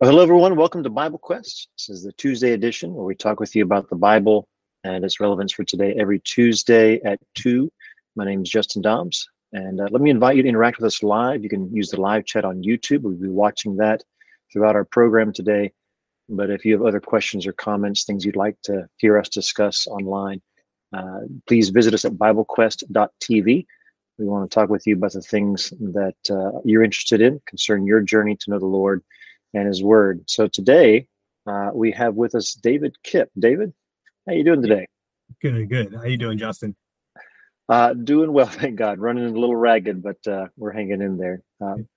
Well, hello, everyone. Welcome to Bible Quest. This is the Tuesday edition where we talk with you about the Bible and its relevance for today every Tuesday at 2. My name is Justin Dobbs, and uh, let me invite you to interact with us live. You can use the live chat on YouTube. We'll be watching that throughout our program today. But if you have other questions or comments, things you'd like to hear us discuss online, uh, please visit us at BibleQuest.tv. We want to talk with you about the things that uh, you're interested in concerning your journey to know the Lord and His Word. So today uh, we have with us David Kipp. David, how you doing today? Good, good. How you doing, Justin? Uh, doing well, thank God. Running a little ragged, but uh, we're hanging in there. Um,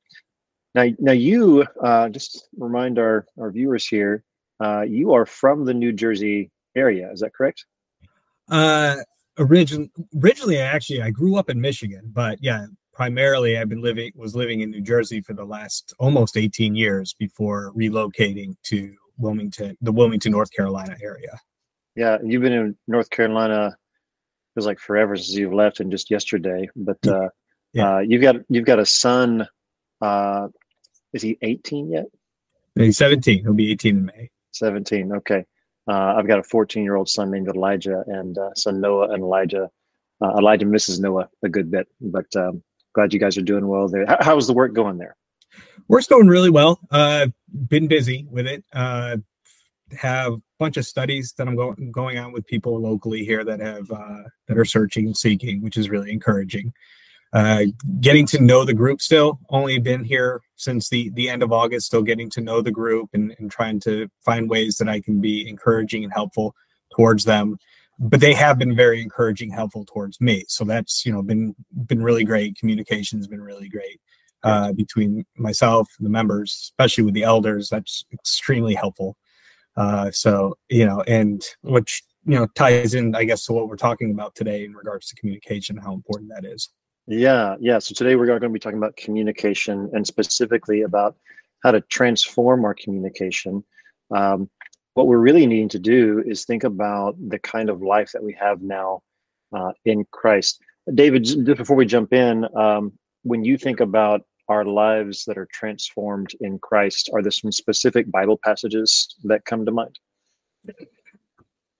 now, now you uh, just remind our our viewers here. Uh, you are from the New Jersey area, is that correct? Uh, origin originally, actually, I grew up in Michigan, but yeah, primarily I've been living was living in New Jersey for the last almost 18 years before relocating to Wilmington, the Wilmington, North Carolina area. Yeah, you've been in North Carolina It was like forever since you've left and just yesterday. But uh, Yeah. uh, you've got you've got a son. Uh, is he 18 yet? He's 17. He'll be 18 in May. 17. Okay. Uh, I've got a 14 year old son named Elijah and uh, son Noah and Elijah. Uh, Elijah misses Noah a good bit, but um, glad you guys are doing well there. How, how's the work going there? Work's going really well. Uh, been busy with it. Uh, have a bunch of studies that I'm going going on with people locally here that have uh, that are searching and seeking, which is really encouraging. Uh, getting to know the group still. Only been here since the the end of August. Still getting to know the group and, and trying to find ways that I can be encouraging and helpful towards them. But they have been very encouraging, helpful towards me. So that's you know been been really great. Communication's been really great uh, between myself, and the members, especially with the elders. That's extremely helpful. Uh, so you know, and which you know ties in, I guess, to what we're talking about today in regards to communication, how important that is. Yeah, yeah. So today we're going to be talking about communication and specifically about how to transform our communication. Um, what we're really needing to do is think about the kind of life that we have now uh, in Christ. David, just before we jump in, um, when you think about our lives that are transformed in Christ, are there some specific Bible passages that come to mind?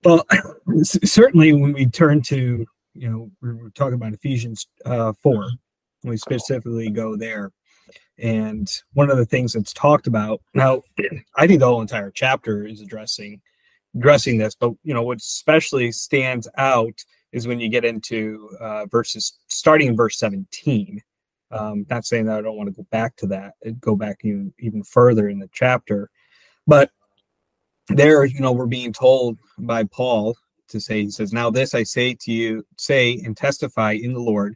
Well, certainly when we turn to, you know, we're, we're talking about Ephesians uh, 4, we specifically go there. And one of the things that's talked about now, I think the whole entire chapter is addressing addressing this, but you know what especially stands out is when you get into uh, verses starting in verse 17. Um, not saying that I don't want to go back to that, and go back even even further in the chapter, but there, you know, we're being told by Paul to say, he says, Now this I say to you, say and testify in the Lord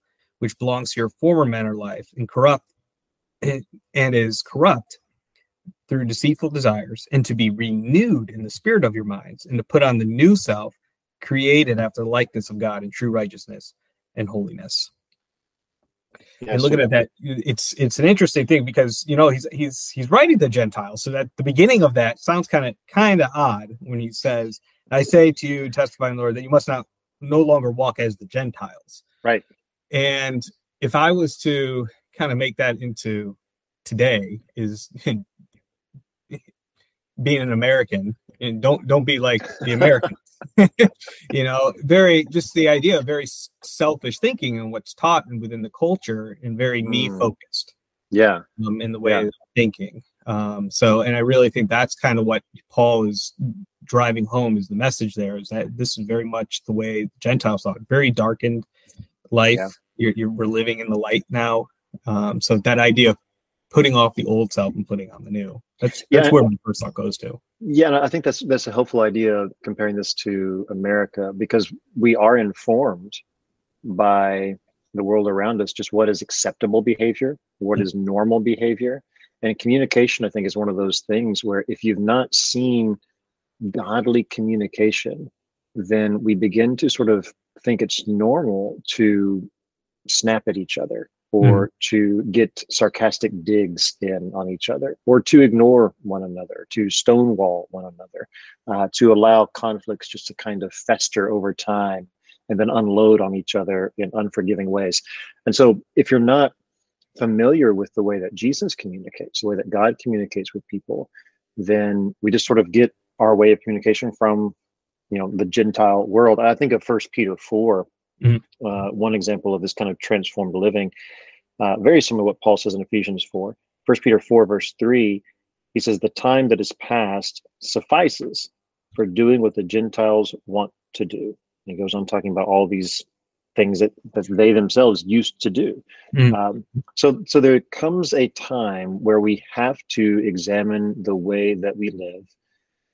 which belongs to your former manner life and corrupt and is corrupt through deceitful desires and to be renewed in the spirit of your minds and to put on the new self created after the likeness of God in true righteousness and holiness. Yeah, and looking so- at that uh, it's it's an interesting thing because you know he's he's he's writing the gentiles. So that the beginning of that sounds kind of kind of odd when he says i say to you testifying lord that you must not no longer walk as the gentiles. Right. And if i was to kind of make that into today is being an american and don't don't be like the americans you know very just the idea of very selfish thinking and what's taught and within the culture and very me Mm. focused Yeah, um, in the way Yeah. of thinking um, so and i really think that's kind of what paul is driving home is the message there is that this is very much the way gentiles thought very darkened life Yeah. You're, you're we're living in the light now. Um, so that idea of putting off the old self and putting on the new that's that's and- where my first thought goes to. Yeah, and I think that's that's a helpful idea comparing this to America because we are informed by the world around us just what is acceptable behavior, what is normal behavior. And communication, I think, is one of those things where if you've not seen godly communication, then we begin to sort of think it's normal to snap at each other or mm. to get sarcastic digs in on each other or to ignore one another, to stonewall one another, uh, to allow conflicts just to kind of fester over time and then unload on each other in unforgiving ways. And so if you're not familiar with the way that Jesus communicates, the way that God communicates with people, then we just sort of get our way of communication from you know the Gentile world. I think of First Peter 4 mm-hmm. uh, one example of this kind of transformed living, uh, very similar to what Paul says in Ephesians 4. First Peter 4, verse 3, he says, The time that is past suffices for doing what the Gentiles want to do. And he goes on talking about all these things that, that they themselves used to do. Mm. Um, so, so there comes a time where we have to examine the way that we live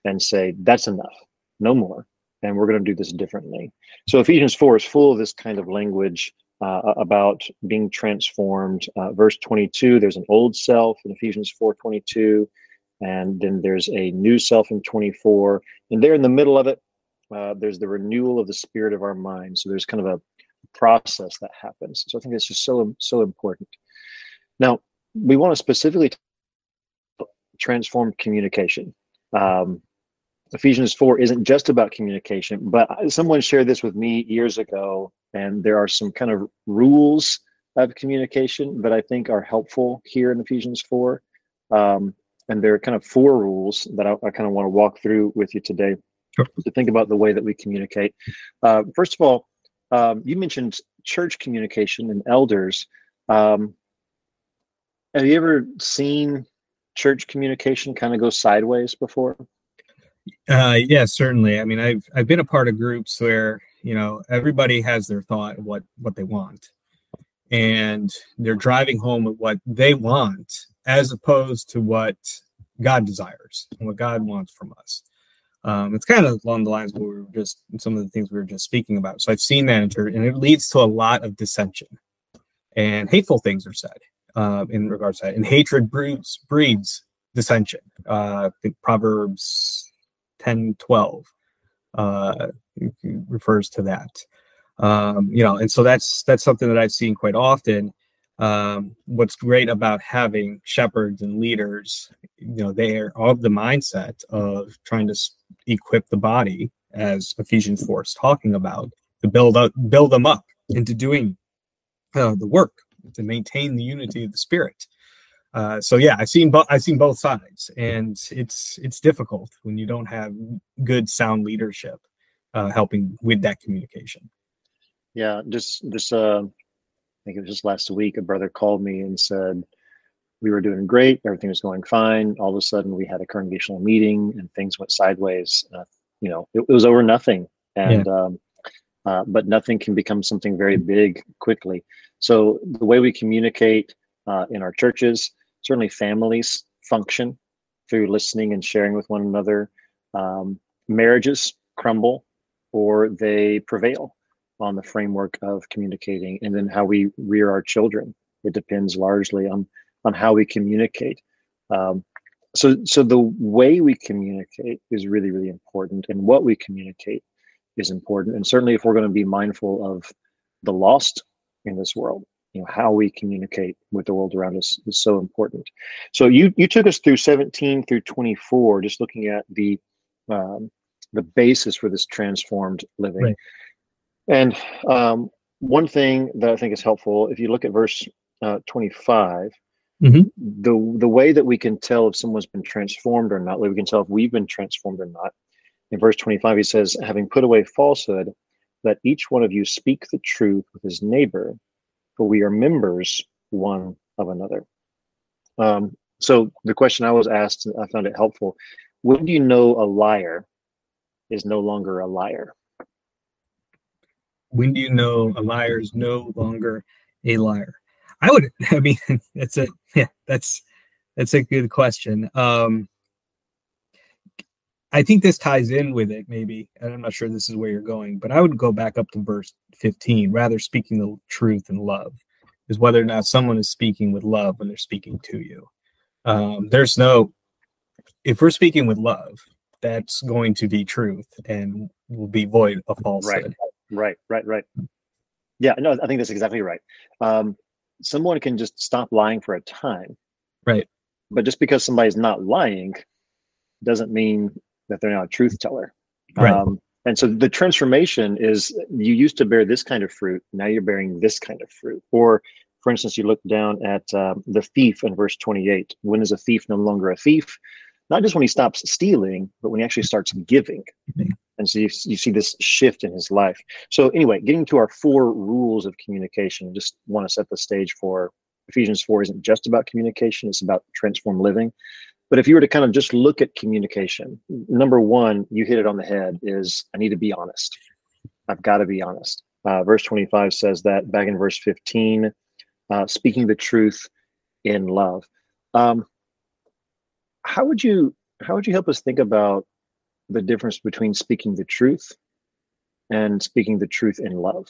and say, that's enough, no more. And we're going to do this differently. So Ephesians 4 is full of this kind of language uh, about being transformed. Uh, verse 22, there's an old self in Ephesians 4:22, and then there's a new self in 24. And there in the middle of it, uh, there's the renewal of the spirit of our mind. So there's kind of a process that happens. So I think it's just so so important. Now we want to specifically transform communication. Um, Ephesians 4 isn't just about communication, but someone shared this with me years ago, and there are some kind of rules of communication that I think are helpful here in Ephesians 4. Um, and there are kind of four rules that I, I kind of want to walk through with you today sure. to think about the way that we communicate. Uh, first of all, um, you mentioned church communication and elders. Um, have you ever seen church communication kind of go sideways before? Uh, yeah, certainly. I mean, I've I've been a part of groups where you know everybody has their thought what what they want, and they're driving home with what they want as opposed to what God desires and what God wants from us. Um, it's kind of along the lines what we were just some of the things we were just speaking about. So I've seen that enter, and it leads to a lot of dissension, and hateful things are said uh, in regards to that. And hatred breeds breeds dissension. Uh, I think Proverbs 10 12 uh, refers to that. Um, you know and so that's that's something that i've seen quite often. Um, what's great about having shepherds and leaders you know they are of the mindset of trying to equip the body as ephesians 4 is talking about to build up build them up into doing uh, the work to maintain the unity of the spirit uh, so yeah, I've seen both. I've seen both sides, and it's it's difficult when you don't have good sound leadership uh, helping with that communication. Yeah, just just uh, I think it was just last week. A brother called me and said we were doing great, everything was going fine. All of a sudden, we had a congregational meeting, and things went sideways. Uh, you know, it, it, was over nothing, and yeah. um, uh, but nothing can become something very big quickly. So the way we communicate uh, in our churches certainly families function through listening and sharing with one another. Um, marriages crumble or they prevail on the framework of communicating, and then how we rear our children. It depends largely on on how we communicate. Um, so, so the way we communicate is really, really important, and what we communicate is important. And certainly, if we're going to be mindful of the lost in this world, you know how we communicate with the world around us is so important so you you took us through 17 through 24 just looking at the um, the basis for this transformed living right. and um, one thing that i think is helpful if you look at verse uh, 25 mm-hmm. the the way that we can tell if someone's been transformed or not we can tell if we've been transformed or not in verse 25 he says having put away falsehood let each one of you speak the truth with his neighbor for we are members one of another. Um, so the question I was asked, I found it helpful. When do you know a liar is no longer a liar? When do you know a liar is no longer a liar? I would, I mean, that's a, yeah, that's, that's a good question. Um, I think this ties in with it, maybe. And I'm not sure this is where you're going, but I would go back up to verse 15, rather speaking the truth and love, is whether or not someone is speaking with love when they're speaking to you. Um, there's no, if we're speaking with love, that's going to be truth and will be void of falsehood. Right, right, right, right. Yeah, no, I think that's exactly right. Um, someone can just stop lying for a time. Right. But just because somebody's not lying doesn't mean that they're not a truth teller. Right. Um, and so the transformation is you used to bear this kind of fruit, now you're bearing this kind of fruit. Or, for instance, you look down at uh, the thief in verse 28. When is a thief no longer a thief? Not just when he stops stealing, but when he actually starts giving. And so you, you see this shift in his life. So, anyway, getting to our four rules of communication, just want to set the stage for Ephesians 4 isn't just about communication, it's about transform living. But if you were to kind of just look at communication, number one, you hit it on the head is I need to be honest. I've got to be honest. Uh, verse 25 says that back in verse 15, uh, speaking the truth in love. Um, how would you how would you help us think about the difference between speaking the truth and speaking the truth in love?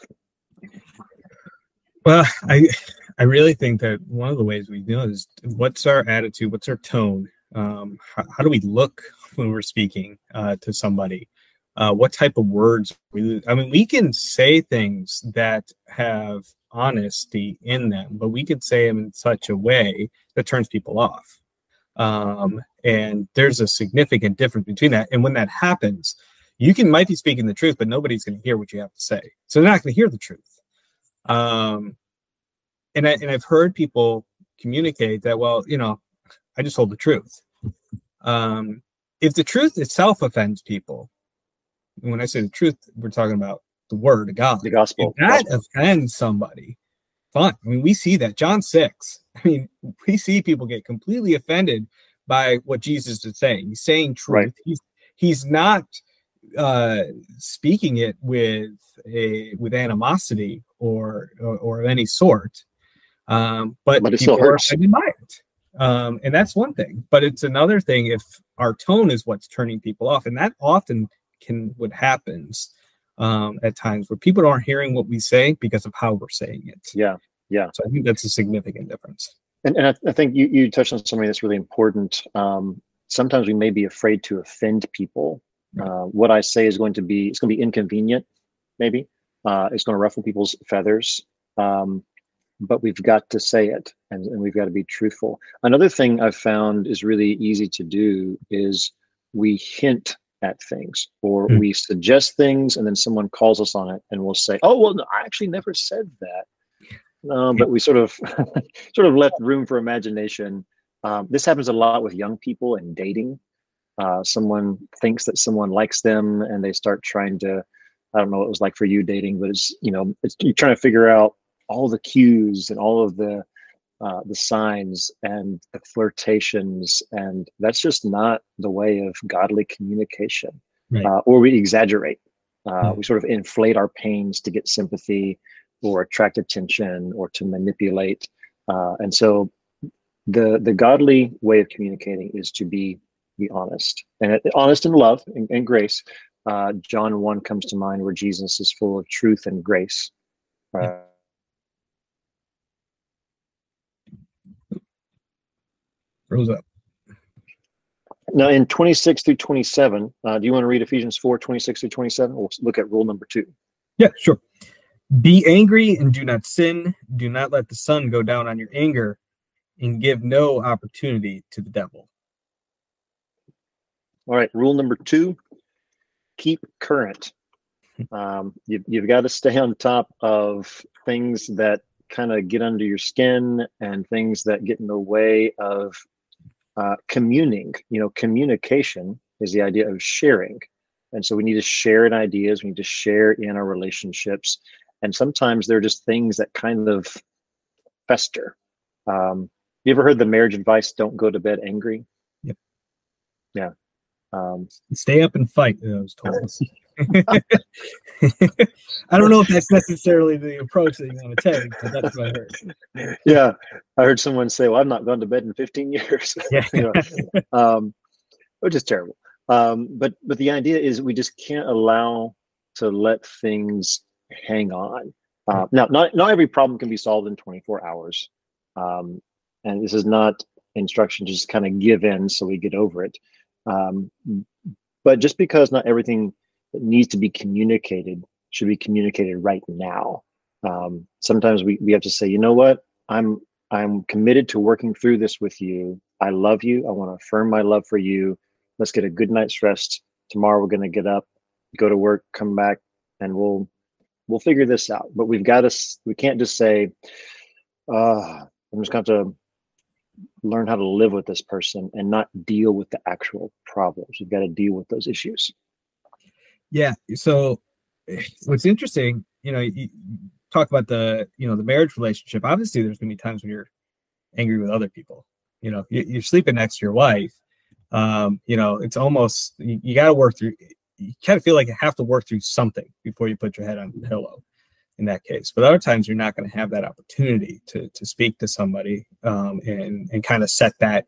Well, I I really think that one of the ways we know is what's our attitude, what's our tone, um, how, how, do we look when we're speaking uh, to somebody? Uh, what type of words we I mean, we can say things that have honesty in them, but we could say them in such a way that turns people off. Um, and there's a significant difference between that. And when that happens, you can might be speaking the truth, but nobody's going to hear what you have to say. So they're not going to hear the truth. Um, and I and I've heard people communicate that, well, you know, I just hold the truth. Um, if the truth itself offends people, when I say the truth, we're talking about the word of God. The gospel. If that gospel. offends somebody, fine. I mean, we see that. John 6. I mean, we see people get completely offended by what Jesus is saying. He's saying truth. Right. He's he's not uh speaking it with a with animosity or or, or of any sort. Um, but, but it still hurts. By it. Um, and that's one thing. But it's another thing if our tone is what's turning people off, and that often can what happens um, at times where people aren't hearing what we say because of how we're saying it. Yeah, yeah. So I think that's a significant difference. And, and I, I think you, you touched on something that's really important. Um, sometimes we may be afraid to offend people. Uh, what I say is going to be it's going to be inconvenient, maybe. Uh, it's going to ruffle people's feathers. Um, but we've got to say it and, and we've got to be truthful. Another thing I've found is really easy to do is we hint at things or mm. we suggest things and then someone calls us on it and we'll say, oh, well, no, I actually never said that. Um, but we sort of sort of left room for imagination. Um, this happens a lot with young people and dating. Uh, someone thinks that someone likes them and they start trying to I don't know what it was like for you dating, but it's you know, it's you're trying to figure out all the cues and all of the uh, the signs and the flirtations, and that's just not the way of godly communication. Right. Uh, or we exaggerate. Uh, We sort of inflate our pains to get sympathy, or attract attention, or to manipulate. Uh, and so, the the godly way of communicating is to be be honest and honest in love and, and grace. Uh, John one comes to mind where Jesus is full of truth and grace. Uh, Rose up. Now, in 26 through 27, uh, do you want to read Ephesians 4 26 through 27? We'll look at rule number two. Yeah, sure. Be angry and do not sin. Do not let the sun go down on your anger and give no opportunity to the devil. All right, rule number two keep current. Um, you, you've got to stay on top of things that kind of get under your skin and things that get in the way of uh, communing. You know, communication is the idea of sharing. And so we need to share in ideas, we need to share in our relationships. And sometimes they're just things that kind of fester. Um, you ever heard the marriage advice don't go to bed angry? Yep. Yeah. Um, Stay up and fight, I was told. I don't know if that's necessarily the approach that you want to take, but that's what I heard. Yeah, I heard someone say, "Well, I've not gone to bed in 15 years," yeah. you know, um, which is terrible. Um, but but the idea is we just can't allow to let things hang on. Uh, now, not not every problem can be solved in 24 hours, um, and this is not instruction to just kind of give in so we get over it. Um, but just because not everything that needs to be communicated should be communicated right now. Um, sometimes we, we have to say, you know what, I'm I'm committed to working through this with you. I love you. I want to affirm my love for you. Let's get a good night's rest. Tomorrow we're going to get up, go to work, come back, and we'll we'll figure this out. But we've got to. We can't just say, uh, "I'm just going to learn how to live with this person and not deal with the actual problems. We've got to deal with those issues." Yeah. So, what's interesting, you know, you talk about the you know the marriage relationship. Obviously, there's going to be times when you're angry with other people. You know, you're sleeping next to your wife. Um, you know, it's almost you, you got to work through you kind of feel like you have to work through something before you put your head on the pillow in that case. But other times you're not going to have that opportunity to to speak to somebody um, and and kind of set that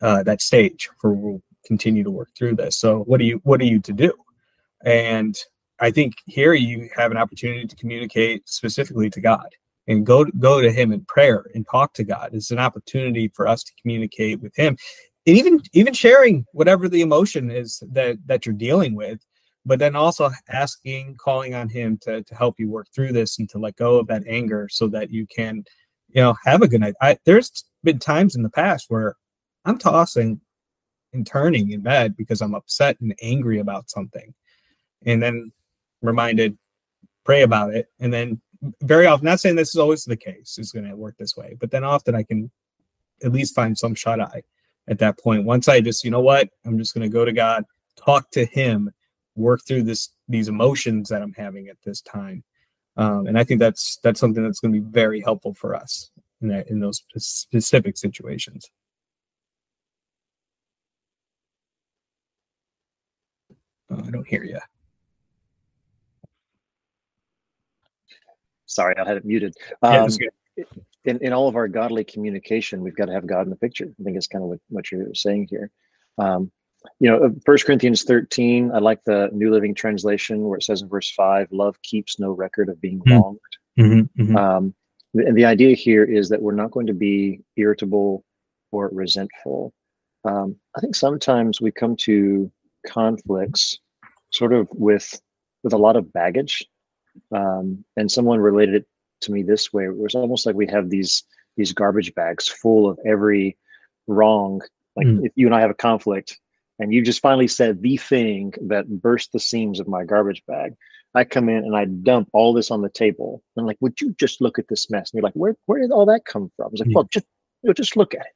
uh, that stage for we'll continue to work through this. So what do you what are you to do? And I think here you have an opportunity to communicate specifically to God and go go to Him in prayer and talk to God. It's an opportunity for us to communicate with Him. And even even sharing whatever the emotion is that that you're dealing with but then also asking calling on him to to help you work through this and to let go of that anger so that you can you know have a good night. I, there's been times in the past where i'm tossing and turning in bed because i'm upset and angry about something and then reminded pray about it and then very often not saying this is always the case is going to work this way but then often i can at least find some shut eye at that point. Once I just, you know what, I'm just going to go to God, talk to Him, work through this these emotions that I'm having at this time. Um, and I think that's that's something that's going to be very helpful for us in that in those specific situations. Oh, I don't hear you. Sorry, I had it muted. Um, yeah, in, in all of our godly communication, we've got to have God in the picture. I think it's kind of what, what you're saying here. Um, you know, First Corinthians 13, I like the New Living Translation where it says in verse 5, love keeps no record of being hmm. wronged. Mm-hmm, mm-hmm. Um, and the idea here is that we're not going to be irritable or resentful. Um, I think sometimes we come to conflicts sort of with with a lot of baggage. Um, and someone related it to me this way. It was almost like we have these these garbage bags full of every wrong. Like mm. if you and I have a conflict, and you just finally said the thing that burst the seams of my garbage bag. I come in and I dump all this on the table. I'm like, would you just look at this mess? And you're like, where where did all that come from? I was like, yeah. well, just you know, just look at it.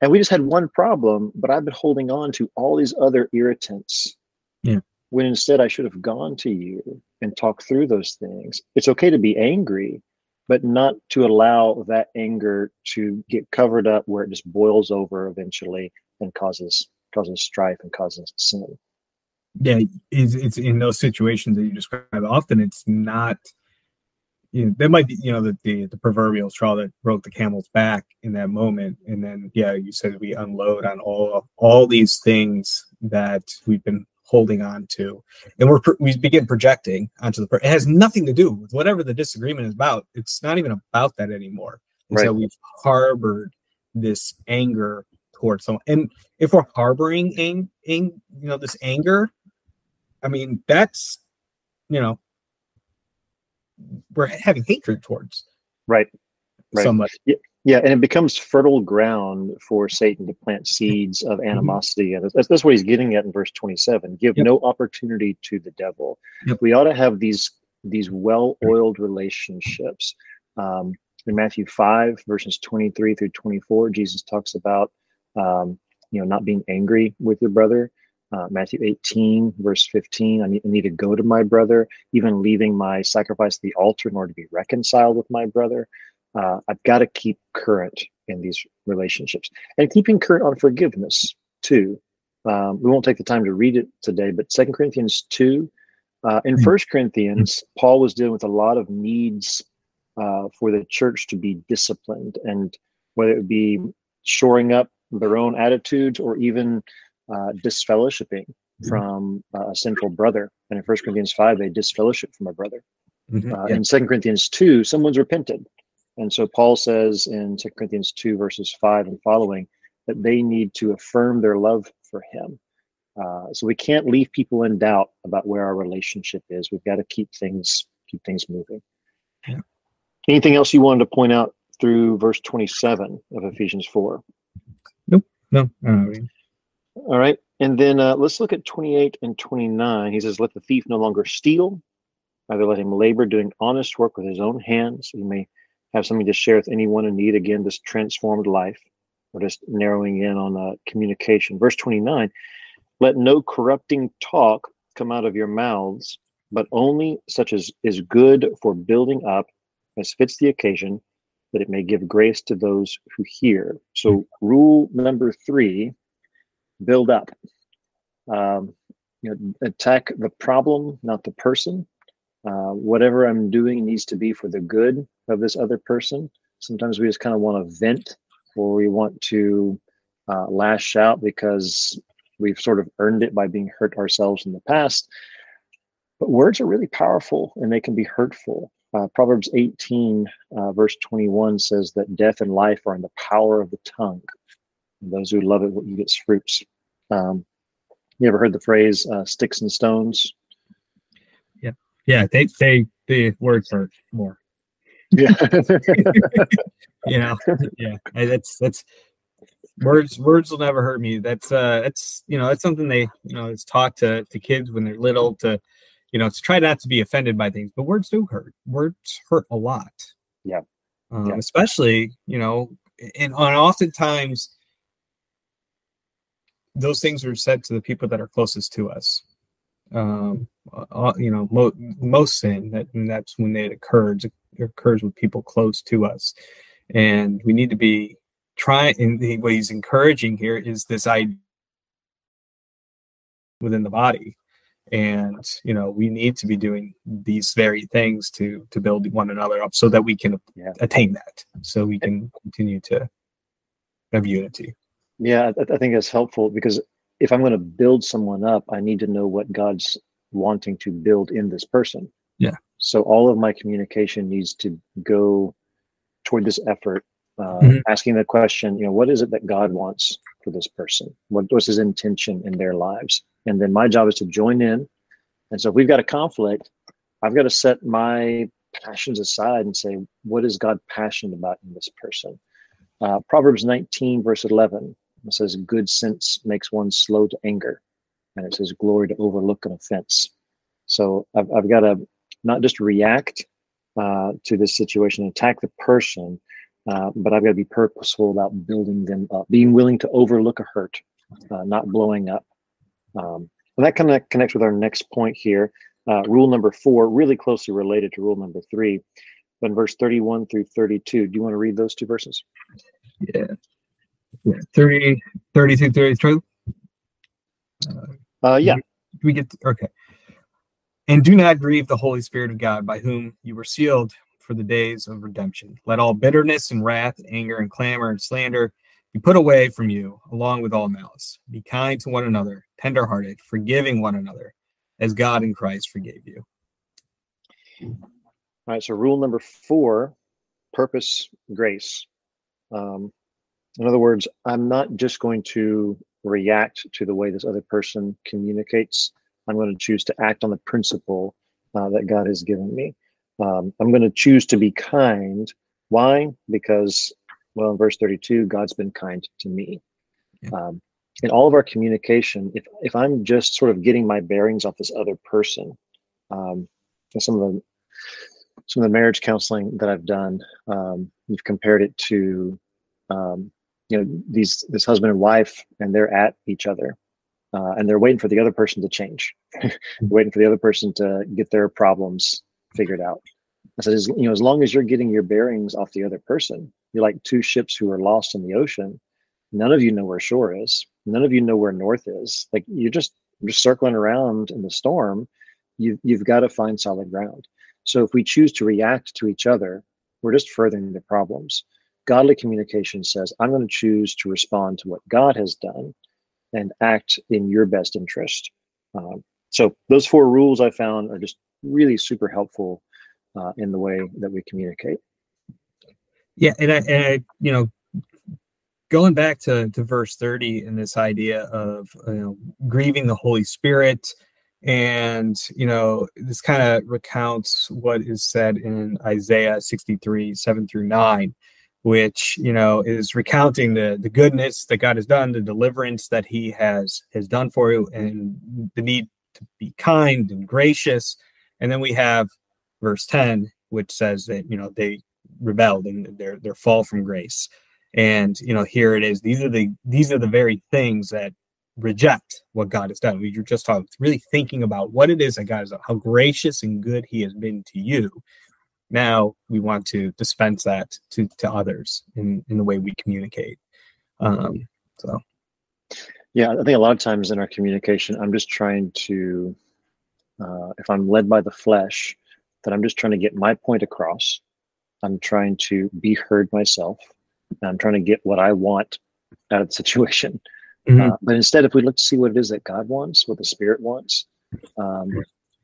And we just had one problem, but I've been holding on to all these other irritants. Yeah. When instead I should have gone to you and talk through those things. It's okay to be angry, but not to allow that anger to get covered up where it just boils over eventually and causes causes strife and causes sin. Yeah, it's, it's in those situations that you describe. Often, it's not. You know, there might be, you know, the, the the proverbial straw that broke the camel's back in that moment, and then, yeah, you said we unload on all all these things that we've been holding on to. And we're we begin projecting onto the it has nothing to do with whatever the disagreement is about. It's not even about that anymore. And right. so we've harbored this anger towards someone. And if we're harboring ang, ang, you know this anger i mean that's you know we're having hatred towards right. Right. somebody. Yeah. Yeah, and it becomes fertile ground for Satan to plant seeds of mm-hmm. animosity. And that's, that's what he's getting at in verse 27. Give yep. no opportunity to the devil. Yep. We ought to have these these well-oiled relationships. Um, in Matthew 5, verses 23 through 24, Jesus talks about um, you know not being angry with your brother. Uh, Matthew 18, verse 15, I need, I need to go to my brother, even leaving my sacrifice at the altar in order to be reconciled with my brother uh, I've got to keep current in these relationships and keeping current on forgiveness too. Um, we won't take the time to read it today, but Second Corinthians 2. Uh, in hmm. First Corinthians, Paul was dealing with a lot of needs uh, for the church to be disciplined, and whether it be shoring up their own attitudes or even uh, disfellowshipping hmm. from a sinful brother. And in First Corinthians 5, they disfellowship from a brother. Mm-hmm, uh, yeah. In Second Corinthians 2, someone's repented and so Paul says in 2 Corinthians 2, verses 5 and following, that they need to affirm their love for him. Uh, so we can't leave people in doubt about where our relationship is. We've got to keep things keep things moving. Yeah. Anything else you wanted to point out through verse 27 of Ephesians 4? Nope. No. All right. And then uh, let's look at 28 and 29. He says, Let the thief no longer steal, either let him labor doing honest work with his own hands. He may have something to share with anyone in need. Again, this transformed life. We're just narrowing in on uh, communication. Verse 29 Let no corrupting talk come out of your mouths, but only such as is good for building up as fits the occasion, that it may give grace to those who hear. So, rule number three build up. Um, you know, attack the problem, not the person. Uh, whatever I'm doing needs to be for the good of this other person. Sometimes we just kind of want to vent or we want to uh, lash out because we've sort of earned it by being hurt ourselves in the past. But words are really powerful and they can be hurtful. Uh, Proverbs 18, uh, verse 21 says that death and life are in the power of the tongue. And those who love it will eat its fruits. Um, you ever heard the phrase uh, sticks and stones? Yeah. Yeah. They, they, the words hurt more. Yeah. you know, yeah. That's, that's, words words will never hurt me that's uh that's you know that's something they you know it's taught to to kids when they're little to you know to try not to be offended by things but words do hurt words hurt a lot Yeah. um, Yeah. especially you know and, and oftentimes those things are said to the people that are closest to us um uh, you know mo- most sin that and that's when it occurs occurs with people close to us and we need to be trying and the, what he's encouraging here is this idea within the body and you know we need to be doing these very things to to build one another up so that we can Yeah. attain that so we can continue to have unity Yeah, I, I think that's helpful because if I'm going to build someone up, I need to know what God's wanting to build in this person. Yeah. So all of my communication needs to go toward this effort, uh, Mhm. asking the question, you know, what is it that God wants for this person? What was His intention in their lives? And then my job is to join in. And so if we've got a conflict, I've got to set my passions aside and say, what is God passionate about in this person? Uh, Proverbs 19, verse 11, it says, Good sense makes one slow to anger. And it says, Glory to overlook an offense. So I've, I've got to not just react uh, to this situation, attack the person, uh, but I've got to be purposeful about building them up, being willing to overlook a hurt, uh, not blowing up. Um, and that kind of connects with our next point here. Uh, rule number four, really closely related to rule number three, but in verse 31 through 32. Do you want to read those two verses? yeah yeah 30 30 through 32 Uh, yeah. we get okay and do not grieve the holy spirit of god by whom you were sealed for the days of redemption let all bitterness and wrath and anger and clamor and slander be put away from you along with all malice be kind to one another tenderhearted forgiving one another as god in christ forgave you All right, so rule number four purpose, grace. Um, in other words, I'm not just going to react to the way this other person communicates. I'm going to choose to act on the principle uh, that God has given me. Um, I'm going to choose to be kind. Why? Because, well, in verse 32, God's been kind to me. Yeah. Um, in all of our communication, if, if I'm just sort of getting my bearings off this other person, um, some of the some of the marriage counseling that I've done, um, we've compared it to, um, you know, these this husband and wife, and they're at each other, uh, and they're waiting for the other person to change, waiting for the other person to get their problems figured out. I said, as, you know, as long as you're getting your bearings off the other person, you're like two ships who are lost in the ocean. None of you know where shore is. None of you know where north is. Like you're just just circling around in the storm. You you've got to find solid ground. So if we choose to react to each other, we're just furthering the problems. Godly communication says, I'm going to choose to respond to what God has done and act in your best interest. Um, so those four rules I found are just really super helpful uh, in the way that we communicate. yeah and I, and I you know going back to, to verse 30 and this idea of you know, grieving the Holy Spirit, and you know this kind of recounts what is said in Isaiah 63 7 through 9 which you know is recounting the the goodness that God has done the deliverance that he has has done for you and the need to be kind and gracious. And then we have verse 10 which says that you know they rebelled and they're they're fall from grace. And you know here it is. These are the these are the very things that reject what god has done. We were just talking really thinking about what it is that god is how gracious and good he has been to you now we want to dispense that to to others in in the way we communicate um so yeah i think a lot of times in our communication i'm just trying to uh, if i'm led by the flesh that i'm just trying to get my point across i'm trying to be heard myself I'm trying to get what I want out of the situation. Mm-hmm. Uh, but instead, if we look to see what it is that God wants, what the Spirit wants, um,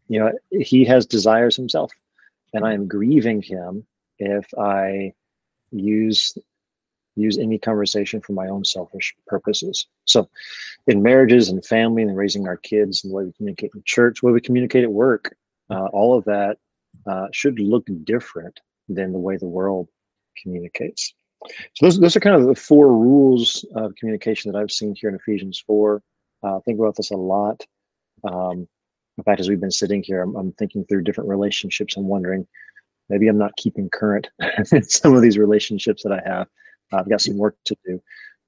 you know, He has desires Himself, and I am grieving Him if I use use any conversation for my own selfish purposes. So, in marriages and family and raising our kids and the way we communicate in church, the way we communicate at work, uh, all of that uh, should look different than the way the world communicates. So those, those are kind of the four rules of communication that I've seen here in Ephesians 4. Uh, think about this a lot. Um, in fact, as we've been sitting here, I'm, I'm thinking through different relationships. I'm wondering, maybe I'm not keeping current in some of these relationships that I have. Uh, I've got some work to do.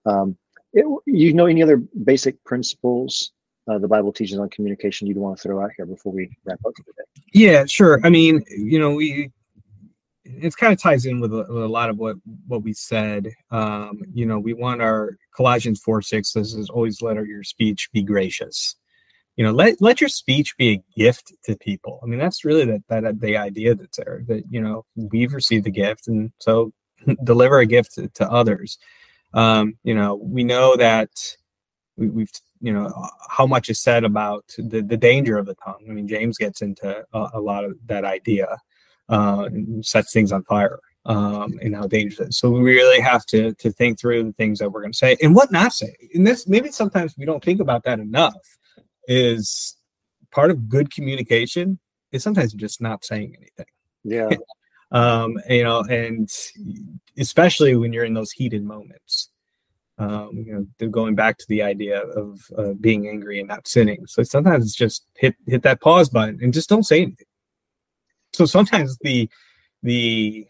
Um, it, you know any other basic principles uh, the Bible teaches on communication you'd want to throw out here before we wrap up today? Yeah, sure. I mean, you know, we it kind of ties in with a, with a, lot of what what we said. Um, you know, we want our Colossians four six says is always let our, your speech be gracious. You know, let let your speech be a gift to people. I mean, that's really that that the idea that's there. That you know we've received a gift, and so deliver a gift to, to others. Um, you know, we know that we, we've you know how much is said about the, the danger of the tongue. I mean, James gets into a, a lot of that idea uh, sets things on fire um, and how dangerous it is. So we really have to to think through the things that we're going to say and what not say. And this maybe sometimes we don't think about that enough. Is part of good communication is sometimes just not saying anything. Yeah. um, you know, and especially when you're in those heated moments. Um, you know, going back to the idea of uh, being angry and not sinning. So sometimes it's just hit hit that pause button and just don't say anything so sometimes the the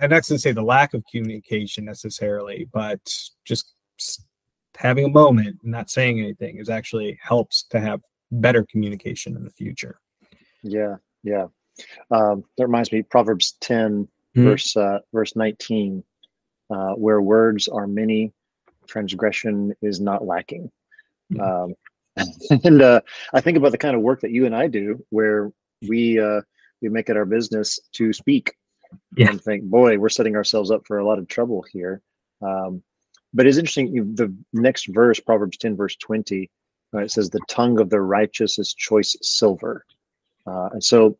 and that's to say the lack of communication necessarily, but just having a moment and not saying anything is actually helps to have better communication in the future. Yeah, yeah. Um, that reminds me, Proverbs 10, mm-hmm. verse uh, verse 19, uh, where words are many, transgression is not lacking. Mm-hmm. Um, and uh, I think about the kind of work that you and I do, where we uh, we make it our business to speak yeah. and think, boy, we're setting ourselves up for a lot of trouble here. Um, but it's interesting. The next verse, Proverbs 10, verse 20, uh, it says, The tongue of the righteous is choice silver. Uh, and so,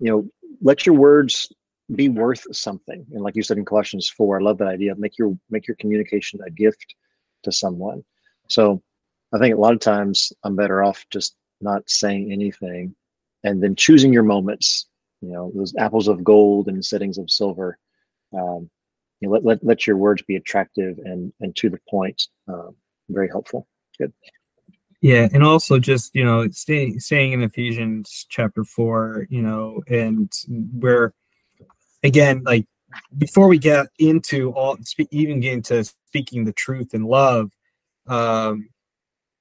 you know, let your words be worth something. And like you said in Colossians 4, I love that idea. Make your make your communication a gift to someone. So I think a lot of times I'm better off just not saying anything and then choosing your moments you know those apples of gold and settings of silver um, you know, let, let, let your words be attractive and and to the point um, very helpful. Good. Yeah and also just you know stay, staying in ephesians chapter 4 you know and where again like before we get into all even get into speaking the truth in love um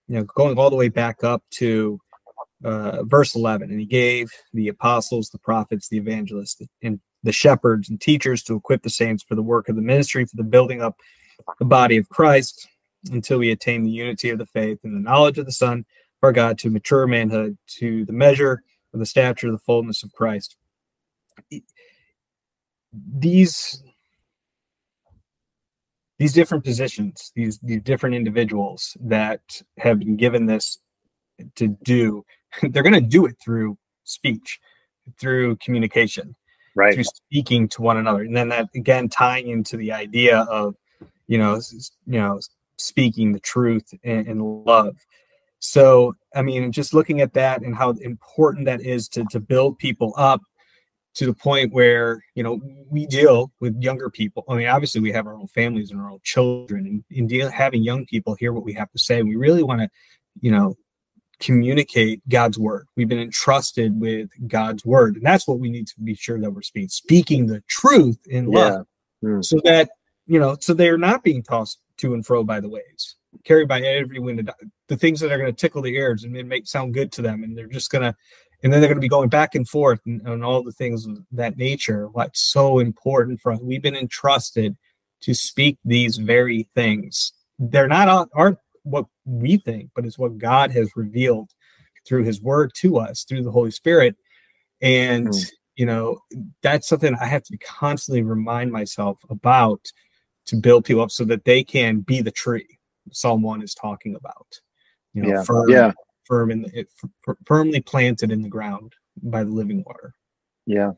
you know going all the way back up to uh, verse 11 and he gave the apostles the prophets the evangelists and the shepherds and teachers to equip the saints for the work of the ministry for the building up the body of christ until we attain the unity of the faith and the knowledge of the son of our god to mature manhood to the measure of the stature of the fullness of christ. These these different positions these these different individuals that have been given this to do they're going to do it through speech, through communication, right? Through speaking to one another, and then that again tying into the idea of, you know, you know, speaking the truth and, and love. So, I mean, just looking at that and how important that is to, to build people up to the point where, you know, we deal with younger people. I mean, obviously, we have our own families and our own children, and in deal, having young people hear what we have to say, we really want to, you know, communicate God's word. We've been entrusted with God's word, and that's what we need to be sure that we're speaking, speaking the truth in love, yeah. mm. so that you know, so they're not being tossed to and fro by the waves, carried by every wind, the things that are going to tickle the ears and make sound good to them, and they're just going to, and then they're going to be going back and forth and, and all the things of that nature. What's so important for us? We've been entrusted to speak these very things. They're not aren't what we think, but it's what God has revealed through his word to us through the Holy Spirit. And, mm. you know, that's something I have to constantly remind myself about to build people up so that they can be the tree Psalm 1 is talking about. You know, yeah. firm, yeah. firm in the, it, f- firmly planted in the ground by the living water. Yeah.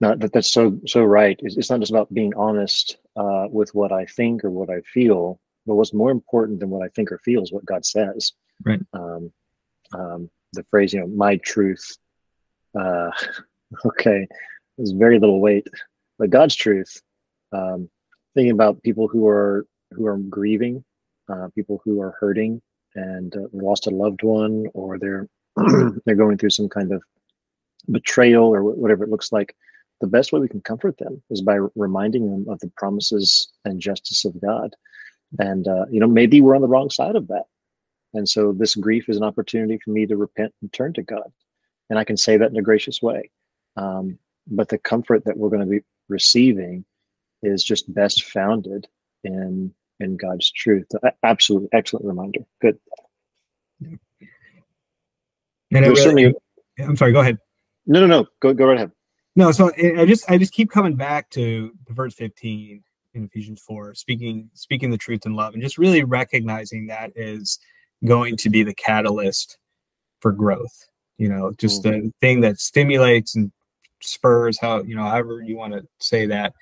No, that, that's so so right. It's, it's not just about being honest uh, with what I think or what I feel, but what's more important than what I think or feel is what God says. Right. Um, um, the phrase, you know, my truth. Uh, okay, there's very little weight, but God's truth. Um, thinking about people who are who are grieving, uh, people who are hurting and uh, lost a loved one, or they're they're going through some kind of betrayal or whatever it looks like. The best way we can comfort them is by reminding them of the promises and justice of God and, uh, you know, maybe we're on the wrong side of that. And so this grief is an opportunity for me to repent and turn to God. And I can say that in a gracious way. Um, but the comfort that we're going to be receiving is just best founded in in God's truth. Absolutely excellent reminder. Good. And really, certainly, I'm sorry. Go ahead. No, no, no. Go go right ahead. No, so I just I just keep coming back to verse 15 in Ephesians 4, speaking speaking the truth in love, and just really recognizing that is going to be the catalyst for growth. You know, just mm-hmm. the thing that stimulates and spurs how you know however you want to say that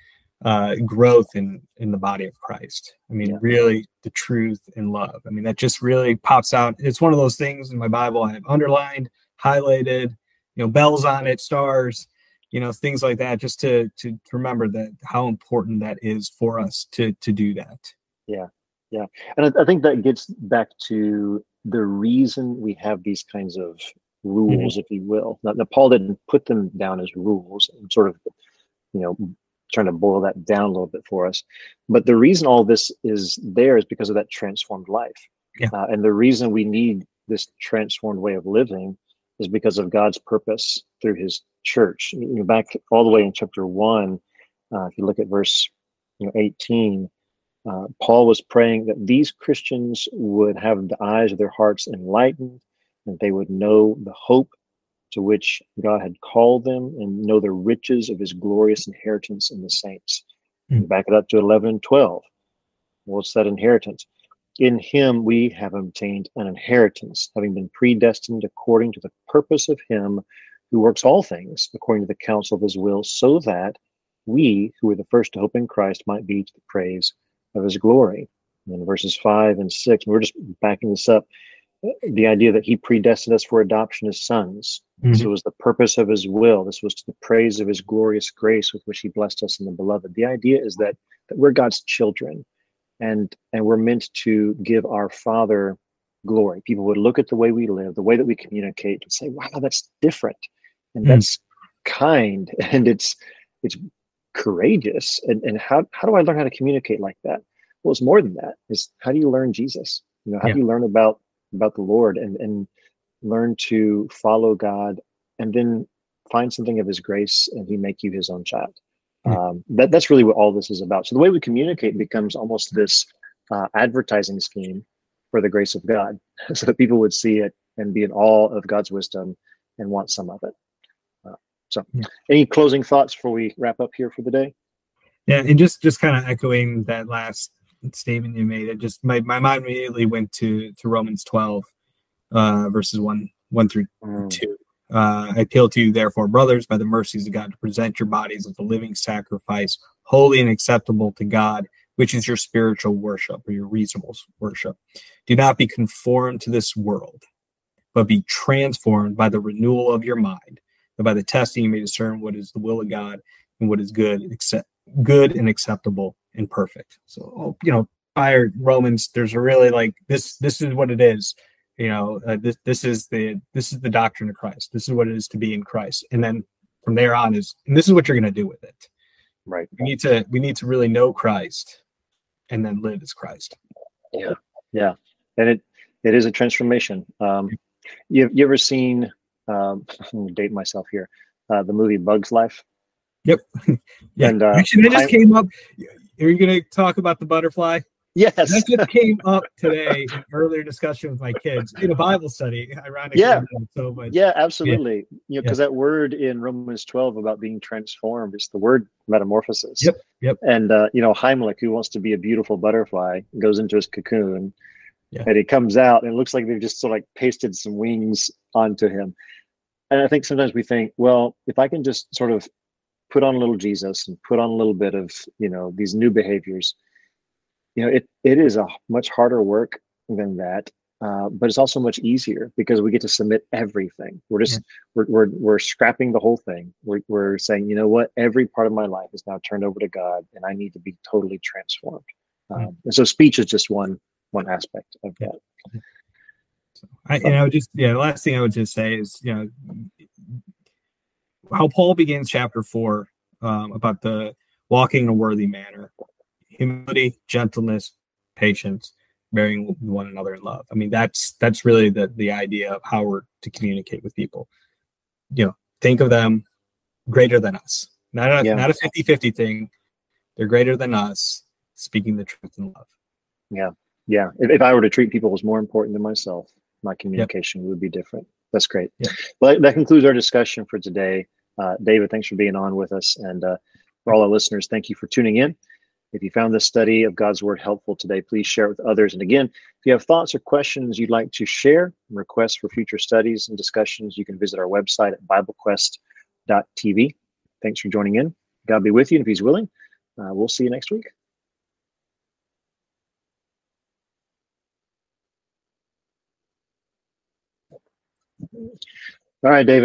uh, growth in in the body of Christ. I mean, yeah. really the truth and love. I mean, that just really pops out. It's one of those things in my Bible I have underlined, highlighted, you know, bells on it, stars you know things like that just to to remember that how important that is for us to to do that. Yeah yeah. And I, I think that gets back to the reason we have these kinds of rules mm-hmm. if you will. Now, now, paul didn't put them down as rules and sort of you know trying to boil that down a little bit for us. But the reason all this is there is because of that transformed life. Yeah. Uh, and the reason we need this transformed way of living is because of god's purpose through his church. You know, back all the way in chapter one, uh, if you look at verse you know, 18, uh, Paul was praying that these Christians would have the eyes of their hearts enlightened, and they would know the hope to which God had called them and know the riches of his glorious inheritance in the saints. Mm. Back it up to 11 and 12. What's that inheritance? In him we have obtained an inheritance, having been predestined according to the purpose of him who works all things according to the counsel of his will, so that we, who were the first to hope in Christ, might be to the praise of his glory. In verses five and six, we're just backing this up. The idea that he predestined us for adoption as sons. Mm-hmm. This was the purpose of his will. This was to the praise of his glorious grace with which he blessed us in the beloved. The idea is that, that we're God's children and and we're meant to give our father glory. People would look at the way we live, the way that we communicate, and say, wow, that's different and mm. that's kind and it's it's courageous. And, and how, how do i learn how to communicate like that? Well it's more than that. Is how do you learn jesus? You know how yeah. do you learn about about the lord and and learn to follow god and then find something of his grace and he make you his own child? Um, that, that's really what all this is about. So the way we communicate becomes almost this uh, advertising scheme for the grace of god so that people would see it and be in awe of god's wisdom and want some of it so, yeah. any closing thoughts before we wrap up here for the day? Yeah, and just just kind of echoing that last statement you made, it just my, my mind immediately went to to Romans twelve, uh, verses one one through mm. two. Uh, I appeal to you, therefore, brothers, by the mercies of God, to present your bodies as a living sacrifice, holy and acceptable to God, which is your spiritual worship or your reasonable worship. Do not be conformed to this world, but be transformed by the renewal of your mind, by the testing you may discern what is the will of God and what is good, accept, good and acceptable and perfect. So, you know, fire Romans, there's a really like this. This is what it is. You know, uh, this this is the this is the doctrine of Christ. This is what it is to be in Christ, and then from there on is and this is what you're going to do with it. Right. We need to we need to really know Christ, and then live as Christ. Yeah. Yeah. And it it is a transformation. Um, you you ever seen? Um, date myself here. Uh, the movie Bug's Life. Yep. yeah. And uh, actually, it just I, came up. Are you going to talk about the butterfly? Yes. That just came up today in earlier discussion with my kids in a Bible study, ironically. Yeah. So much. Yeah, absolutely. Yeah. You know, because yeah. that word in Romans 12 about being transformed is the word metamorphosis. Yep. Yep. And, uh, you know, Heimlich, who wants to be a beautiful butterfly, goes into his cocoon yeah. and he comes out and it looks like they've just sort of like pasted some wings onto him. And I think sometimes we think, well, if I can just sort of put on a little Jesus and put on a little bit of, you know, these new behaviors, you know it it is a much harder work than that uh, but it's also much easier because we get to submit everything we're just yeah. we're, we're we're scrapping the whole thing we're, we're saying you know what every part of my life is now turned over to god and i need to be totally transformed um, and so speech is just one one aspect of that I, and I would just yeah the last thing i would just say is you know how paul begins chapter four um, about the walking in a worthy manner humility, gentleness, patience, bearing one another in love. I mean, that's that's really the the idea of how we're to communicate with people. You know, think of them greater than us. Not a yeah. not a 50-50 thing. They're greater than us, speaking the truth in love. Yeah. Yeah. If, if I were to treat people as more important than myself, my communication yep. would be different. That's great. Yeah. Well, that concludes our discussion for today. Uh, David, thanks for being on with us. And uh, for all our listeners, thank you for tuning in. If you found this study of God's Word helpful today, please share it with others. And again, if you have thoughts or questions you'd like to share, requests for future studies and discussions, you can visit our website at BibleQuest.tv. Thanks for joining in. God be with you. And if He's willing, uh, we'll see you next week. All right, David.